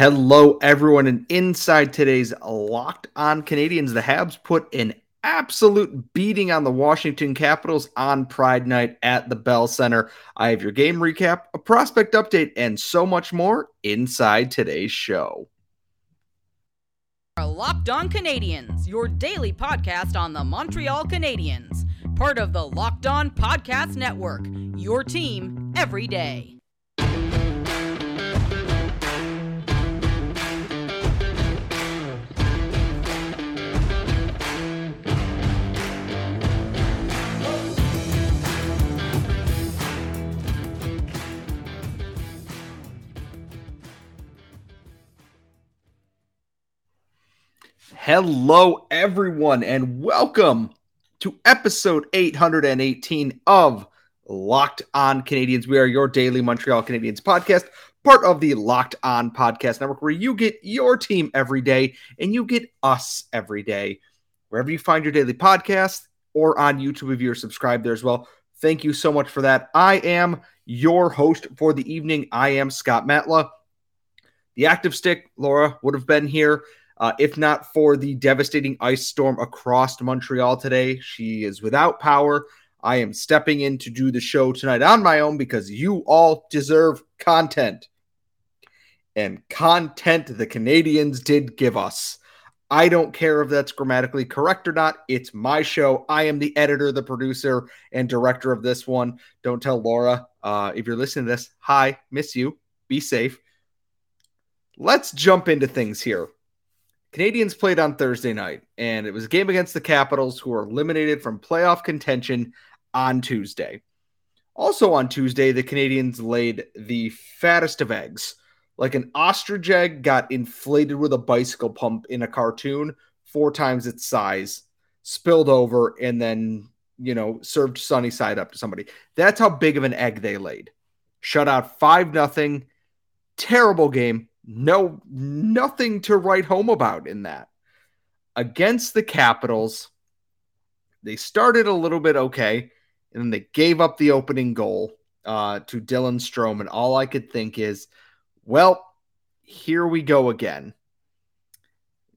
Hello, everyone, and inside today's Locked On Canadiens, the Habs put an absolute beating on the Washington Capitals on Pride Night at the Bell Center. I have your game recap, a prospect update, and so much more inside today's show. Locked On Canadiens, your daily podcast on the Montreal Canadiens, part of the Locked On Podcast Network, your team every day. Hello, everyone, and welcome to episode 818 of Locked On Canadiens. We are your daily Montreal Canadiens podcast, part of the Locked On Podcast Network, where you get your team every day and you get us every day. Wherever you find your daily podcast or on YouTube, if you're subscribed there as well. Thank you so much for that. I am your host for the evening. I am Scott Matla. The active stick, Laura, would have been here uh, if not for the devastating ice storm across Montreal today, she is without power. I am stepping in to do the show tonight on my own because you all deserve content. And content the Canadiens did give us. I don't care if that's grammatically correct or not. It's my show. I am the editor, the producer, and director of this one. Don't tell Laura. Uh, if you're listening to this, hi, miss you. Be safe. Let's jump into things here. Canadiens played on Thursday night, and it was a game against the Capitals, who were eliminated from playoff contention on Tuesday. Also on Tuesday, the Canadiens laid the fattest of eggs. Like an ostrich egg got inflated with a bicycle pump in a cartoon, four times its size, spilled over, and then, you know, served sunny side up to somebody. That's how big of an egg they laid. Shut out 5 nothing. Terrible game no nothing to write home about in that. Against the Capitals, they started a little bit okay, and then they gave up the opening goal uh, to Dylan Strome. And all I could think is, well, here we go again.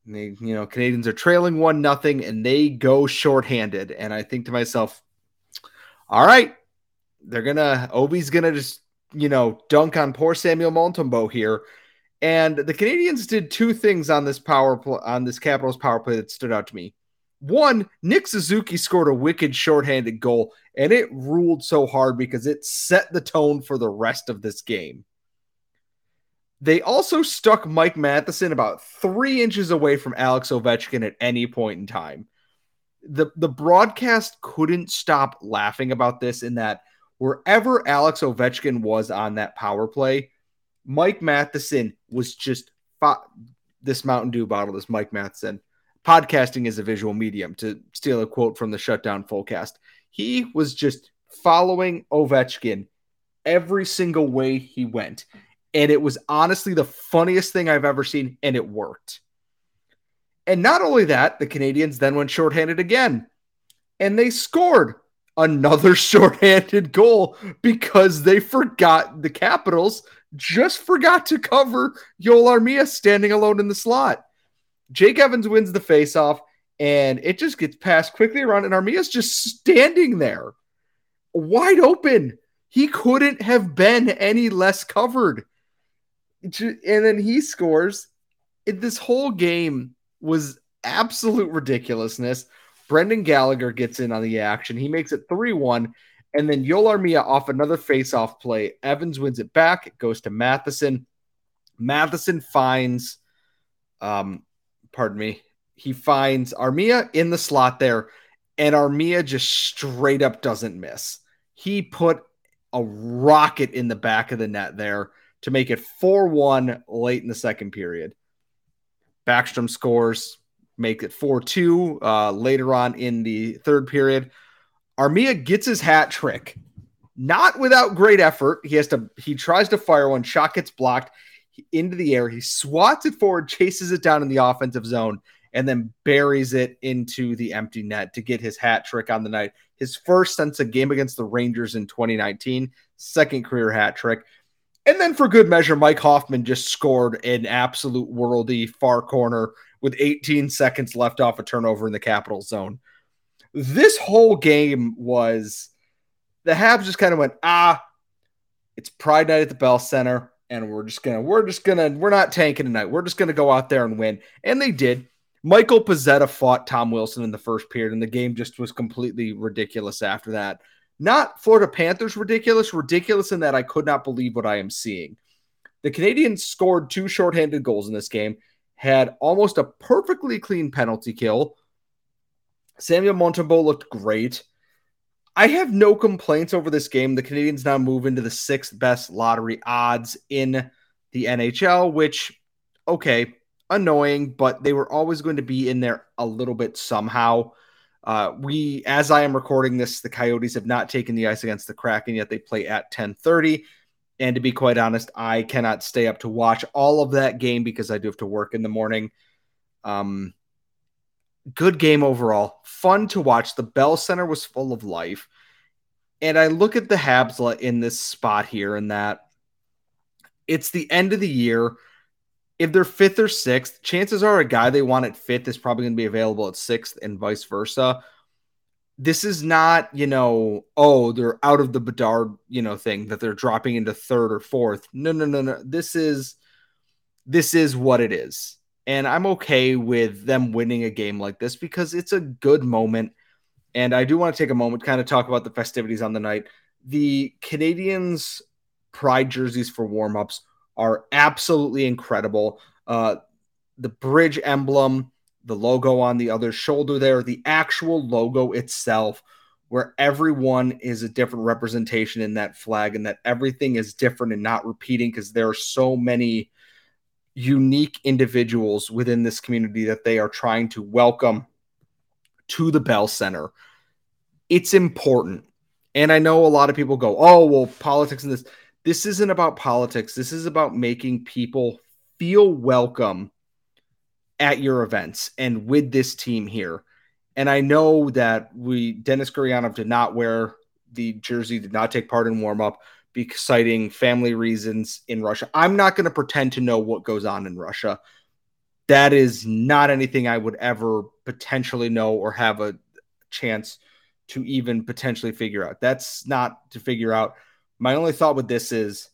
They, you know, Canadiens are trailing one nothing, and they go shorthanded. And I think to myself, all right, they're gonna Ovi's gonna just you know dunk on poor Samuel Montembeault here and the Canadiens did two things on this power play, on this Capitals power play that stood out to me. One, Nick Suzuki scored a wicked shorthanded goal, and it ruled so hard because it set the tone for the rest of this game. They also stuck Mike Matheson about three inches away from Alex Ovechkin at any point in time. The, the broadcast couldn't stop laughing about this in that wherever Alex Ovechkin was on that power play, Mike Matheson was just fo- this Mountain Dew bottle, this Mike Matheson. Podcasting is a visual medium, to steal a quote from the Shutdown Fullcast. He was just following Ovechkin every single way he went. And it was honestly the funniest thing I've ever seen, and it worked. And not only that, the Canadiens then went shorthanded again, and they scored another shorthanded goal because they forgot the Capitals just forgot to cover Joel Armia standing alone in the slot. Jake Evans wins the faceoff, and it just gets passed quickly around, and Armia's just standing there, wide open. He couldn't have been any less covered. And then he scores. This whole game was absolute ridiculousness. Brendan Gallagher gets in on the action. He makes it 3 1. And then Joel Armia off another face-off play. Evans wins it back. It goes to Matheson. Matheson finds, um, pardon me, he finds Armia in the slot there, and Armia just straight up doesn't miss. He put a rocket in the back of the net there to make it 4 1 late in the second period. Backstrom scores, make it 4 2 uh, later on in the third period. Armia gets his hat trick, not without great effort. He has to, he tries to fire one, shot gets blocked into the air. He swats it forward, chases it down in the offensive zone, and then buries it into the empty net to get his hat trick on the night. His first since a game against the Rangers in 2019, second career hat trick. And then for good measure, Mike Hoffman just scored an absolute worldy far corner with 18 seconds left off a turnover in the capital zone. This whole game was the Habs just kind of went, ah, it's Pride Night at the Bell Center, and we're just gonna, we're just gonna, we're not tanking tonight. We're just gonna go out there and win. And they did. Michael Pezzetta fought Tom Wilson in the first period, and the game just was completely ridiculous after that. Not Florida Panthers ridiculous, ridiculous in that I could not believe what I am seeing. The Canadiens scored two shorthanded goals in this game, had almost a perfectly clean penalty kill. Samuel Montembeault looked great. I have no complaints over this game. The Canadiens now move into the sixth best lottery odds in the NHL, which, okay, annoying, but they were always going to be in there a little bit somehow. Uh, we, as I am recording this, the Coyotes have not taken the ice against the Kraken yet. They play at 10:30, and to be quite honest, I cannot stay up to watch all of that game because I do have to work in the morning. Um, good game overall, fun to watch. The Bell Center was full of life. And I look at the Habs in this spot here, and that it's the end of the year. If they're fifth or sixth, chances are a guy they want at fifth is probably going to be available at sixth, and vice versa. This is not, you know, oh, they're out of the Bedard, you know, thing that they're dropping into third or fourth. No, no, no, no. This is this is what it is. And I'm okay with them winning a game like this because it's a good moment. And I do want to take a moment, to kind of talk about the festivities on the night. The Canadiens pride jerseys for warmups are absolutely incredible. Uh, the bridge emblem, the logo on the other shoulder there, the actual logo itself, where everyone is a different representation in that flag and that everything is different and not repeating because there are so many unique individuals within this community that they are trying to welcome to the Bell Center. It's important. And I know a lot of people go, oh, well, politics and this. This isn't about politics. This is about making people feel welcome at your events and with this team here. And I know that we, Denis Gurianov did not wear the jersey, did not take part in warm up be citing family reasons in Russia. I'm not going to pretend to know what goes on in Russia. That is not anything I would ever potentially know or have a chance to even potentially figure out. That's not to figure out. My only thought with this is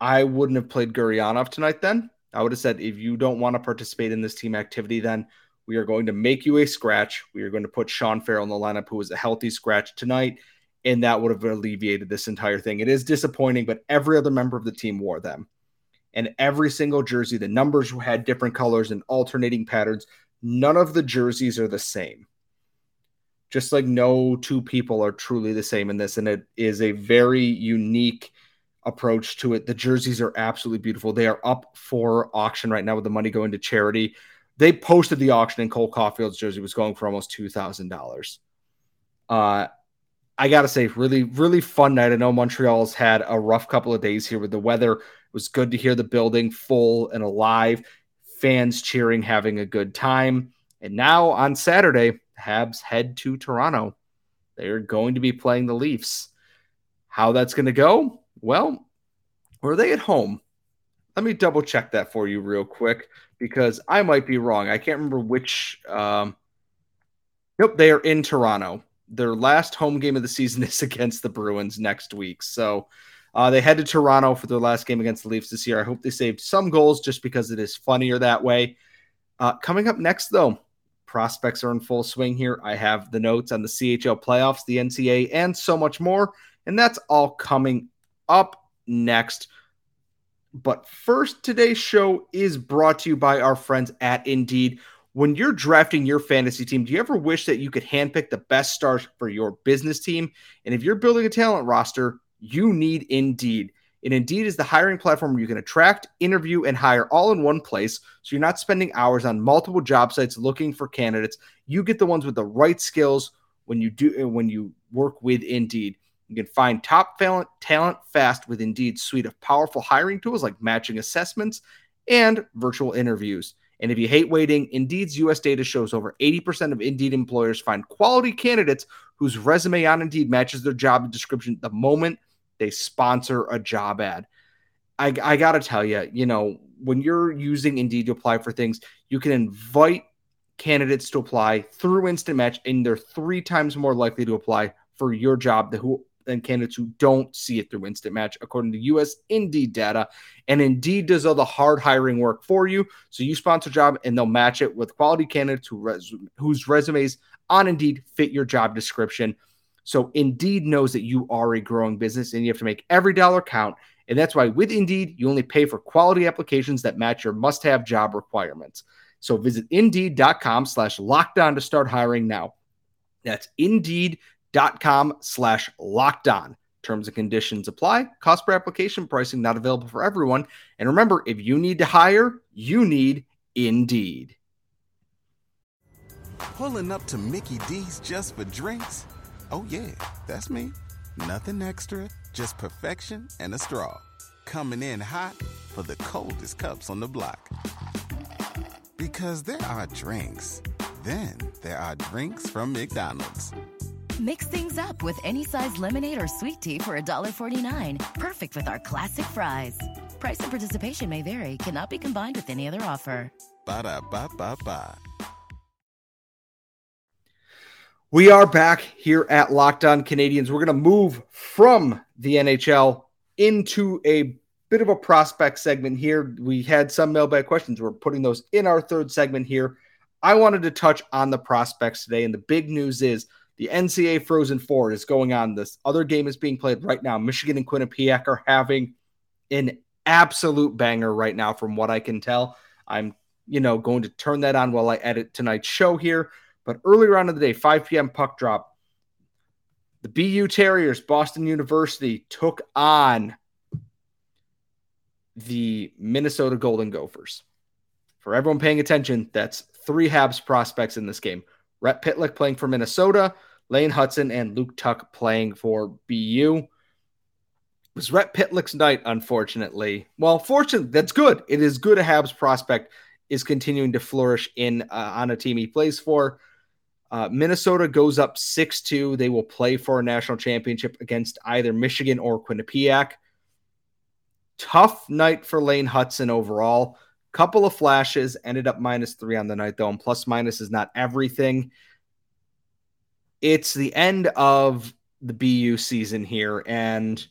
I wouldn't have played Gurianov tonight then. I would have said, if you don't want to participate in this team activity, then we are going to make you a scratch. We are going to put Sean Farrell in the lineup, who is a healthy scratch tonight and that would have alleviated this entire thing. It is disappointing, but every other member of the team wore them. And every single jersey, the numbers had different colors and alternating patterns. None of the jerseys are the same. Just like no two people are truly the same in this. And it is a very unique approach to it. The jerseys are absolutely beautiful. They are up for auction right now with the money going to charity. They posted the auction and Cole Caufield's jersey was going for almost $2,000. Uh, I gotta say, really, really fun night. I know Montreal's had a rough couple of days here with the weather. It was good to hear the building full and alive, fans cheering, having a good time. And now on Saturday, Habs head to Toronto. They're going to be playing the Leafs. How that's going to go? Well, are they at home? Let me double check that for you real quick because I might be wrong. I can't remember which. Um, nope, they are in Toronto their last home game of the season is against the Bruins next week. So uh, they head to Toronto for their last game against the Leafs this year. I hope they saved some goals just because it is funnier that way. Uh, coming up next, though, prospects are in full swing here. I have the notes on the CHL playoffs, the NCA, and so much more. And that's all coming up next. But first, today's show is brought to you by our friends at Indeed when you're drafting your fantasy team, do you ever wish that you could handpick the best stars for your business team? And if you're building a talent roster, you need Indeed. And Indeed is the hiring platform where you can attract, interview, and hire all in one place. So you're not spending hours on multiple job sites looking for candidates. You get the ones with the right skills when you do uh, when you work with Indeed. You can find top talent, talent fast with Indeed's suite of powerful hiring tools like matching assessments and virtual interviews. And if you hate waiting, Indeed's US data shows over 80% of Indeed employers find quality candidates whose resume on Indeed matches their job description the moment they sponsor a job ad. I, I got to tell you, you know, when you're using Indeed to apply for things, you can invite candidates to apply through Instant Match, and they're three times more likely to apply for your job than who than candidates who don't see it through Instant Match, according to US Indeed data. And Indeed does all the hard hiring work for you. So you sponsor a job and they'll match it with quality candidates who res- whose resumes on Indeed fit your job description. So Indeed knows that you are a growing business and you have to make every dollar count. And that's why with Indeed, you only pay for quality applications that match your must-have job requirements. So visit indeed.com slash lockdown to start hiring now. That's indeed dot com slash locked on. Terms and conditions apply. Cost per application pricing not available for everyone. And remember, if you need to hire, you need Indeed. Pulling up to Mickey D's just for drinks? Oh, yeah, that's me. Nothing extra, just perfection and a straw. Coming in hot for the coldest cups on the block. Because there are drinks, then there are drinks from McDonald's. Mix things up with any size lemonade or sweet tea for $1.49. Perfect with our classic fries. Price and participation may vary, cannot be combined with any other offer. Ba da ba ba ba. We are back here at Locked On Canadiens. We're going to move from the NHL into a bit of a prospect segment here. We had some mailbag questions. We're putting those in our third segment here. I wanted to touch on the prospects today, and the big news is the NCAA Frozen Four is going on. This other game is being played right now. Michigan and Quinnipiac are having an absolute banger right now, from what I can tell. I'm, you know, going to turn that on while I edit tonight's show here. But earlier on in the day, 5 p.m. puck drop, the BU Terriers, Boston University, took on the Minnesota Golden Gophers. For everyone paying attention, that's three Habs prospects in this game. Rhett Pitlick playing for Minnesota, Lane Hutson and Luke Tuch playing for BU. It was Rhett Pitlick's night, unfortunately. Well, fortunately, that's good. It is good a Habs prospect is continuing to flourish in uh, on a team he plays for. Uh, Minnesota goes up 6 2. They will play for a national championship against either Michigan or Quinnipiac. Tough night for Lane Hutson overall. Couple of flashes, ended up minus three on the night, though, and plus minus is not everything. It's the end of the BU season here, and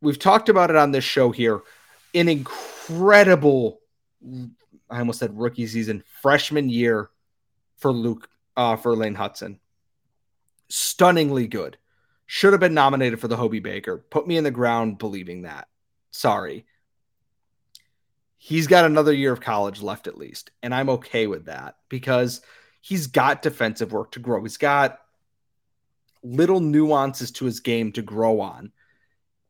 we've talked about it on this show here. An incredible, I almost said rookie season, freshman year for Luke uh, for Lane Hutson. Stunningly good. Should have been nominated for the Hobey Baker. Put me in the ground believing that. Sorry. He's got another year of college left at least. And I'm okay with that because he's got defensive work to grow. He's got little nuances to his game to grow on.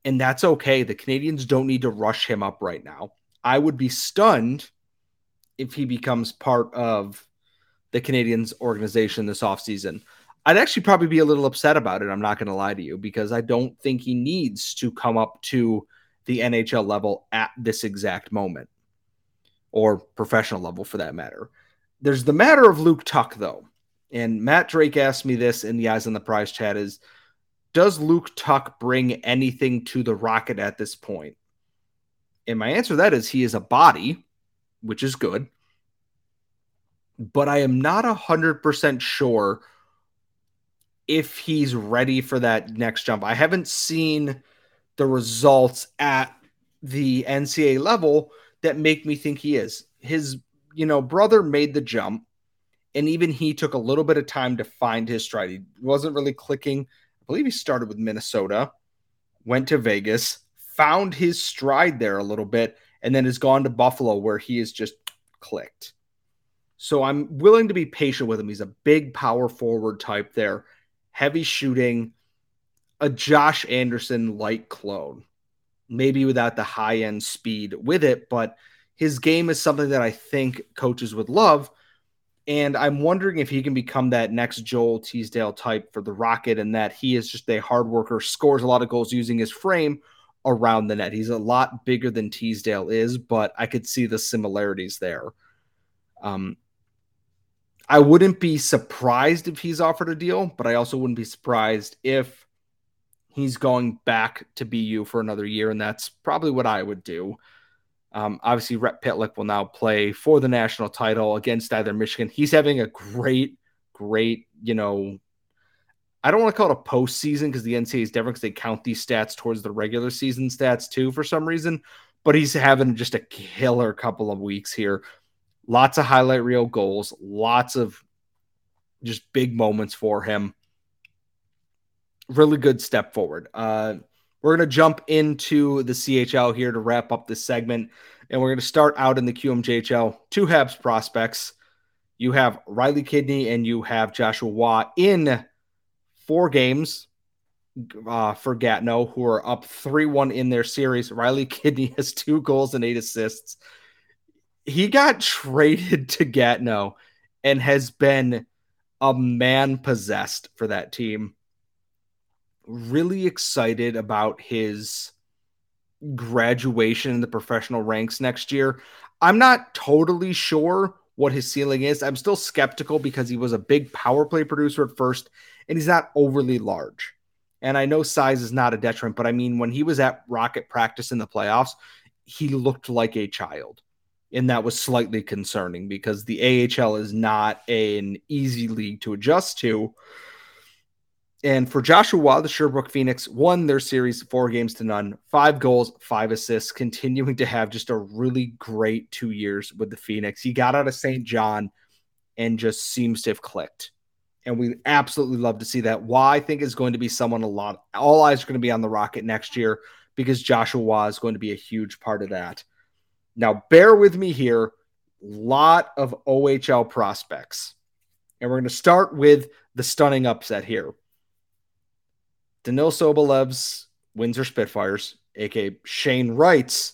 And that's okay. The Canadiens don't need to rush him up right now. I would be stunned if he becomes part of the Canadiens organization this offseason. I'd actually probably be a little upset about it. I'm not going to lie to you because I don't think he needs to come up to the NHL level at this exact moment or professional level for that matter. There's the matter of Luke Tuch, though. And Matt Drake asked me this in the Eyes on the Prize chat is Does Luke Tuch bring anything to the Rocket at this point? And my answer to that is he is a body, which is good but I am not 100% sure if he's ready for that next jump. I haven't seen the results at the NCAA level that make me think he is. His, you know, brother made the jump and even he took a little bit of time to find his stride. He wasn't really clicking. I believe he started with Minnesota, went to Vegas, found his stride there a little bit, and then has gone to Buffalo where he has just clicked. So I'm willing to be patient with him. He's a big power forward type there, heavy shooting, a Josh Anderson like clone, maybe without the high end speed with it, but his game is something that I think coaches would love. And I'm wondering if he can become that next Joel Teasdale type for the Rocket and that he is just a hard worker, scores a lot of goals using his frame around the net. He's a lot bigger than Teasdale is, but I could see the similarities there. Um, I wouldn't be surprised if he's offered a deal, but I also wouldn't be surprised if he's going back to BU for another year, and that's probably what I would do. Um, obviously, Rhett Pitlick will now play for the national title against either Michigan. He's having a great, great, you know, I don't want to call it a postseason because the NCAA is different because they count these stats towards the regular season stats too for some reason. But he's having just a killer couple of weeks here. Lots of highlight reel goals, lots of just big moments for him. Really good step forward. Uh, we're going to jump into the CHL here to wrap up this segment. And we're going to start out in the QMJHL. Two Habs prospects. You have Riley Kidney and you have Joshua Roy in four games uh, for Gatineau, who are up 3 1 in their series. Riley Kidney has two goals and eight assists. He got traded to Gatineau and has been a man possessed for that team really excited about his graduation in the professional ranks next year. I'm not totally sure what his ceiling is. I'm still skeptical because he was a big power play producer at first and he's not overly large. And I know size is not a detriment, but I mean, when he was at Rocket practice in the playoffs, he looked like a child. And that was slightly concerning because the AHL is not an easy league to adjust to. And for Joshua the Sherbrooke Phoenix won their series four games to none, five goals, five assists, continuing to have just a really great two years with the Phoenix. He got out of St. John and just seems to have clicked. And we absolutely love to see that. Why I think, is going to be someone a lot. All eyes are going to be on the Rocket next year because Joshua is going to be a huge part of that. Now, bear with me here. Lot of OHL prospects. And we're going to start with the stunning upset here. Danil Sobolev's Windsor Spitfires, aka Shane Wright's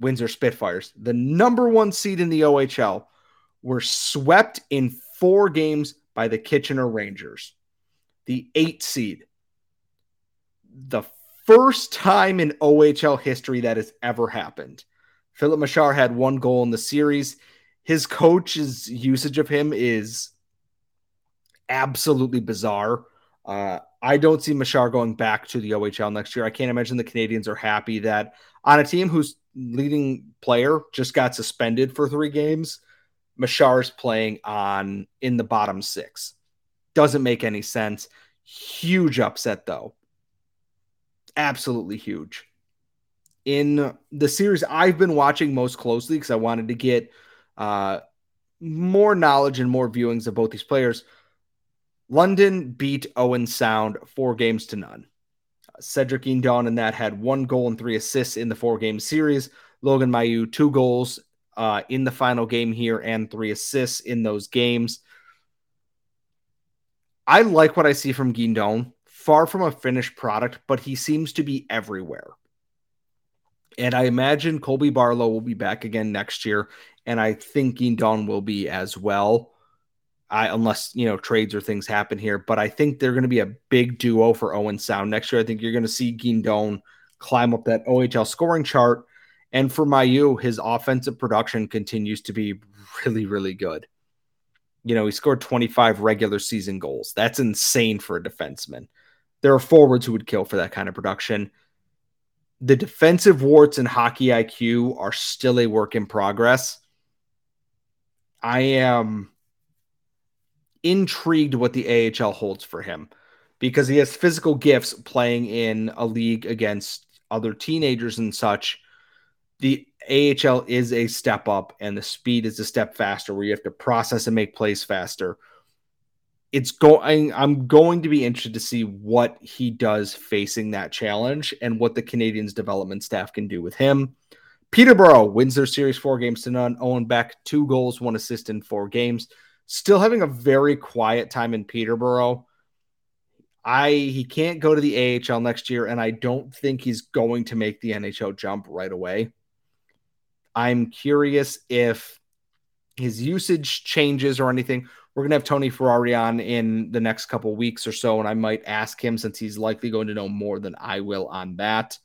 Windsor Spitfires, the number one seed in the OHL, were swept in four games by the Kitchener Rangers, the eight seed. The first time in OHL history that has ever happened. Filip Mesar had one goal in the series. His coach's usage of him is absolutely bizarre. Uh, I don't see Mesar going back to the OHL next year. I can't imagine the Canadiens are happy that on a team whose leading player just got suspended for three games, Mesar is playing on in the bottom six. Doesn't make any sense. Huge upset though. Absolutely huge. In the series I've been watching most closely because I wanted to get uh, more knowledge and more viewings of both these players. London beat Owen Sound four games to none. Cedric Guindon and that had one goal and three assists in the four game series. Logan Mailloux, two goals uh, in the final game here and three assists in those games. I like what I see from Guindon. Far from a finished product, but he seems to be everywhere. And I imagine Colby Barlow will be back again next year. And I think Guindon will be as well. I, unless you know trades or things happen here. But I think they're going to be a big duo for Owen Sound next year. I think you're going to see Guindon climb up that OHL scoring chart, and for Mailloux, his offensive production continues to be really, really good. You know, he scored 25 regular season goals. That's insane for a defenseman. There are forwards who would kill for that kind of production. The defensive warts in hockey IQ are still a work in progress. I am intrigued what the AHL holds for him because he has physical gifts playing in a league against other teenagers and such. The AHL is a step up and the speed is a step faster where you have to process and make plays faster. It's going I'm going to be interested to see what he does facing that challenge and what the Canadiens development staff can do with him. Peterborough wins their series four games to none. Owen Beck, two goals, one assist in four games still having a very quiet time in Peterborough. I he can't go to the AHL next year, and I don't think he's going to make the NHL jump right away. I'm curious if his usage changes or anything. We're gonna have Tony Ferrari on in the next couple weeks or so, and I might ask him since he's likely going to know more than I will on that.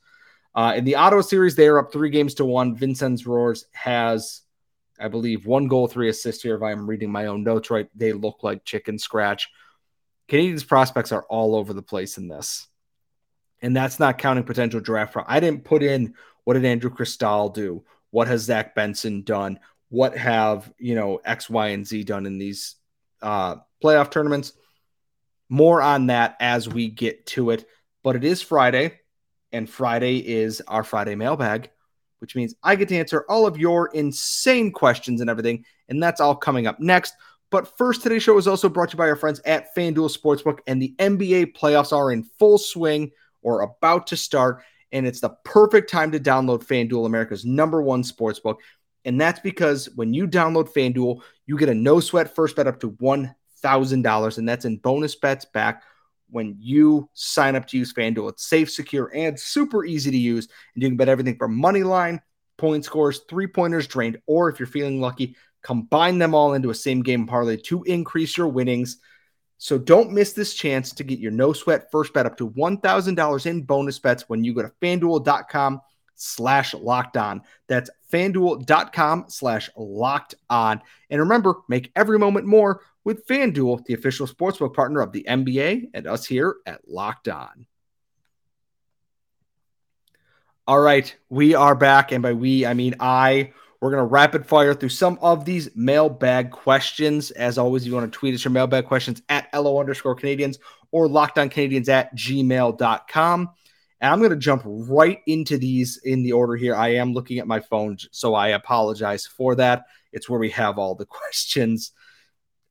Uh, in the Ottawa series, they are up three games to one. Vinzenz Rohrer has I believe one goal, three assists here. If I'm reading my own notes right, they look like chicken scratch. Canadiens prospects are all over the place in this. And that's not counting potential draft. I didn't put in what did Andrew Cristall do? What has Zach Benson done? What have, you know, X, Y, and Z done in these uh, playoff tournaments? More on that as we get to it. But it is Friday, and Friday is our Friday mailbag, which means I get to answer all of your insane questions and everything. And that's all coming up next. But first, today's show is also brought to you by our friends at FanDuel Sportsbook, and the NBA playoffs are in full swing or about to start. And it's the perfect time to download FanDuel, America's number one sportsbook. And that's because when you download FanDuel, you get a no sweat first bet up to $1,000. And that's in bonus bets back when you sign up to use FanDuel. It's safe, secure, and super easy to use. And you can bet everything from money line, point scores, three pointers drained, or if you're feeling lucky, combine them all into a same game parlay to increase your winnings. So don't miss this chance to get your no sweat first bet up to $1,000 in bonus bets when you go to fanduel.com slash locked on. That's fanduel.com slash locked on. And remember, make every moment more with FanDuel, the official sportsbook partner of the NBA and us here at Locked On. All right, we are back. And by we, I mean I. We're going to rapid fire through some of these mailbag questions. As always, if you want to tweet us your mailbag questions at LO underscore Canadiens or lockdowncanadians at gmail.com. And I'm going to jump right into these in the order here. I am looking at my phone, so I apologize for that. It's where we have all the questions.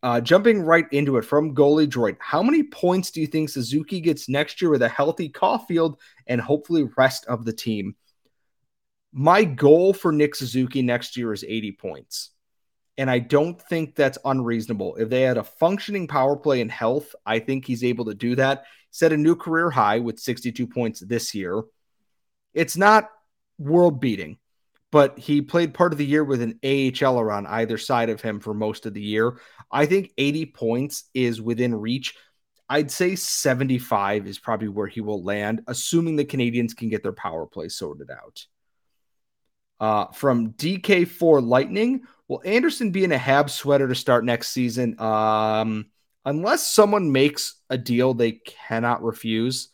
Uh, jumping right into it from goalie droid, how many points do you think Suzuki gets next year with a healthy Caufield and hopefully rest of the team? My goal for Nick Suzuki next year is 80 points. And I don't think that's unreasonable. If they had a functioning power play and health, I think he's able to do that. Set a new career high with 62 points this year. It's not world beating, but he played part of the year with an AHL on either side of him for most of the year. I think 80 points is within reach. I'd say 75 is probably where he will land, assuming the Canadiens can get their power play sorted out. Uh, from DK4 Lightning, will Anderson be in a Hab sweater to start next season? Um, unless someone makes a deal they cannot refuse,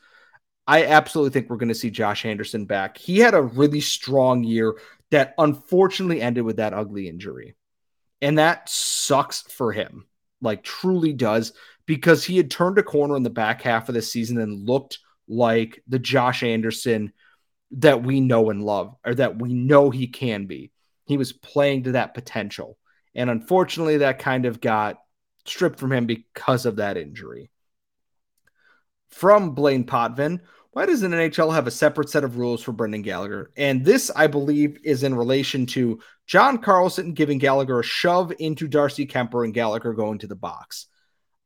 I absolutely think we're going to see Josh Anderson back. He had a really strong year that unfortunately ended with that ugly injury. And that sucks for him, like truly does, because he had turned a corner in the back half of the season and looked like the Josh Anderson – that we know and love or that we know he can be. He was playing to that potential. And unfortunately, that kind of got stripped from him because of that injury. From Blaine Potvin, why does an NHL have a separate set of rules for Brendan Gallagher? And this, I believe, is in relation to John Carlson giving Gallagher a shove into Darcy Kuemper and Gallagher going to the box.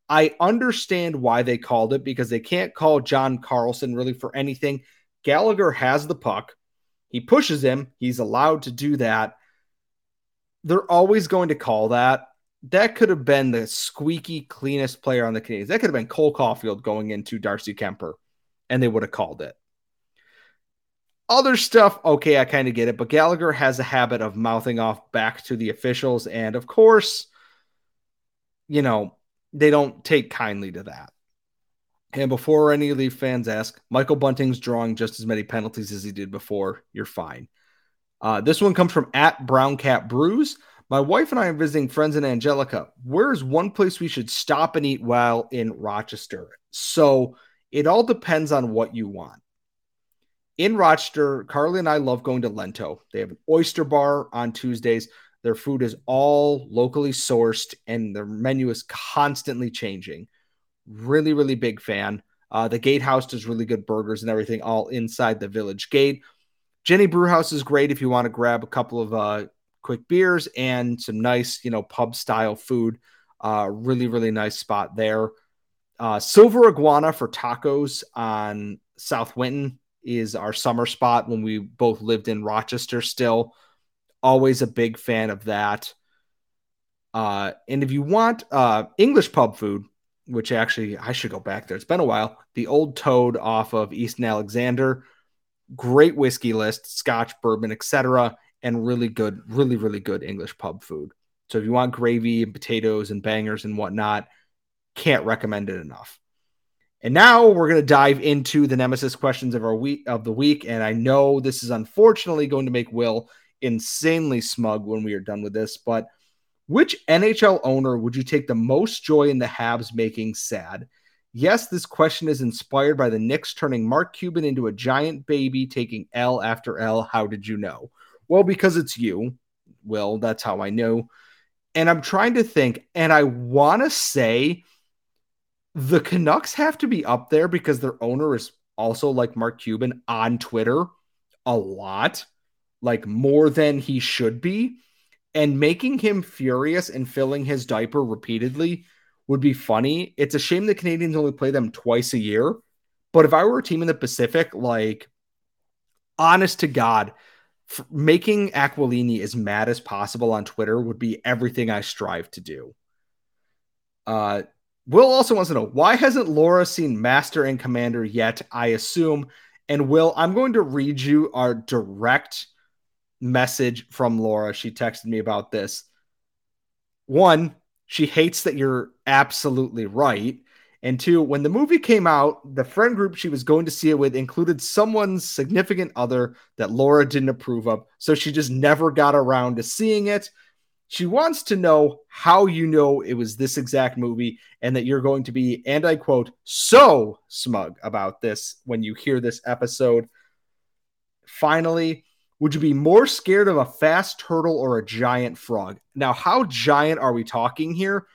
I understand why they called it because they can't call John Carlson really for anything Gallagher has the puck. He pushes him. He's allowed to do that. They're always going to call that. That could have been the squeaky cleanest player on the Canadiens. That could have been Cole Caufield going into Darcy Kuemper, and they would have called it. Other stuff, okay, I kind of get it, but Gallagher has a habit of mouthing off back to the officials. And of course, you know, they don't take kindly to that. And before any Leaf fans ask, Michael Bunting's drawing just as many penalties as he did before. You're fine. Uh, this one comes from at Brown Cat Brews. My wife and I are visiting friends in Angelica. Where is one place we should stop and eat while in Rochester? So it all depends on what you want. In Rochester, Carly and I love going to Lento. They have an oyster bar on Tuesdays. Their food is all locally sourced and their menu is constantly changing. Really, really big fan. Uh, the Gatehouse does really good burgers and everything all inside the village gate. Genesee Brewhouse is great if you want to grab a couple of uh, quick beers and some nice, you know, pub style food. Uh, really, really nice spot there. Uh, Silver Iguana for tacos on South Winton is our summer spot when we both lived in Rochester still. Always a big fan of that. Uh, and if you want uh, English pub food, which actually I should go back there. It's been a while. The Old Toad off of Easton Alexander. Great whiskey list, Scotch, bourbon, etc., and really good, really really good English pub food. So if you want gravy and potatoes and bangers and whatnot, can't recommend it enough. And now we're going to dive into the nemesis questions of our week of the week. And I know this is unfortunately going to make Will insanely smug when we are done with this, but which NHL owner would you take the most joy in the Habs making sad? Yes, this question is inspired by the Knicks turning Mark Cuban into a giant baby, taking L after L. How did you know? Well, because it's you, Well, That's how I know. And I'm trying to think, and I want to say the Canucks have to be up there because their owner is also like Mark Cuban on Twitter a lot, like more than he should be. And making him furious and filling his diaper repeatedly would be funny. It's a shame the Canadiens only play them twice a year. But if I were a team in the Pacific, like, honest to God, making Aquilini as mad as possible on Twitter would be everything I strive to do. Uh, Will also wants to know why hasn't Laura seen Master and Commander yet? I assume. And Will, I'm going to read you our direct message from Laura. She texted me about this. One, she hates that you're absolutely right. And two, when the movie came out, the friend group she was going to see it with included someone's significant other that Laura didn't approve of. So she just never got around to seeing it. She wants to know how you know it was this exact movie and that you're going to be, and I quote, so smug about this when you hear this episode. Finally, would you be more scared of a fast turtle or a giant frog? Now, how giant are we talking here?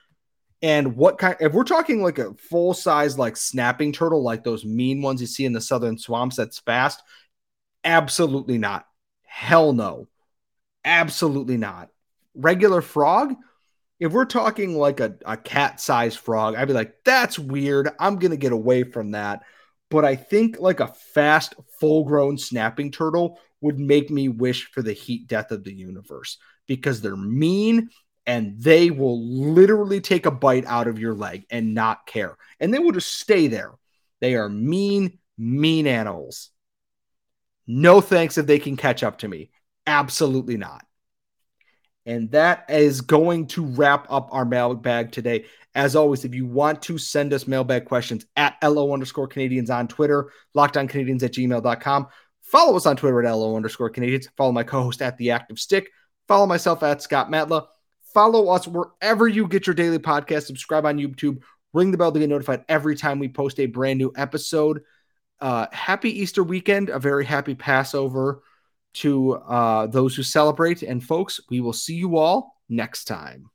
And what kind, if we're talking like a full size, like snapping turtle, like those mean ones you see in the southern swamps that's fast, absolutely not. Hell no. Absolutely not regular frog, if we're talking like a, a cat sized frog, I'd be like, that's weird. I'm to get away from that. But I think like a fast, full grown snapping turtle would make me wish for the heat death of the universe because they're mean and they will literally take a bite out of your leg and not care. And they will just stay there. They are mean, mean animals. No thanks if they can catch up to me. Absolutely not. And that is going to wrap up our mailbag today. As always, if you want to send us mailbag questions at LO underscore Canadiens on Twitter, lockdowncanadiens at gmail.com. Follow us on Twitter at LO underscore Canadiens. Follow my co host at The Active Stick. Follow myself at Scott Matla. Follow us wherever you get your daily podcast. Subscribe on YouTube. Ring the bell to get notified every time we post a brand new episode. Uh, happy Easter weekend, a very happy Passover to uh, those who celebrate. And folks, we will see you all next time.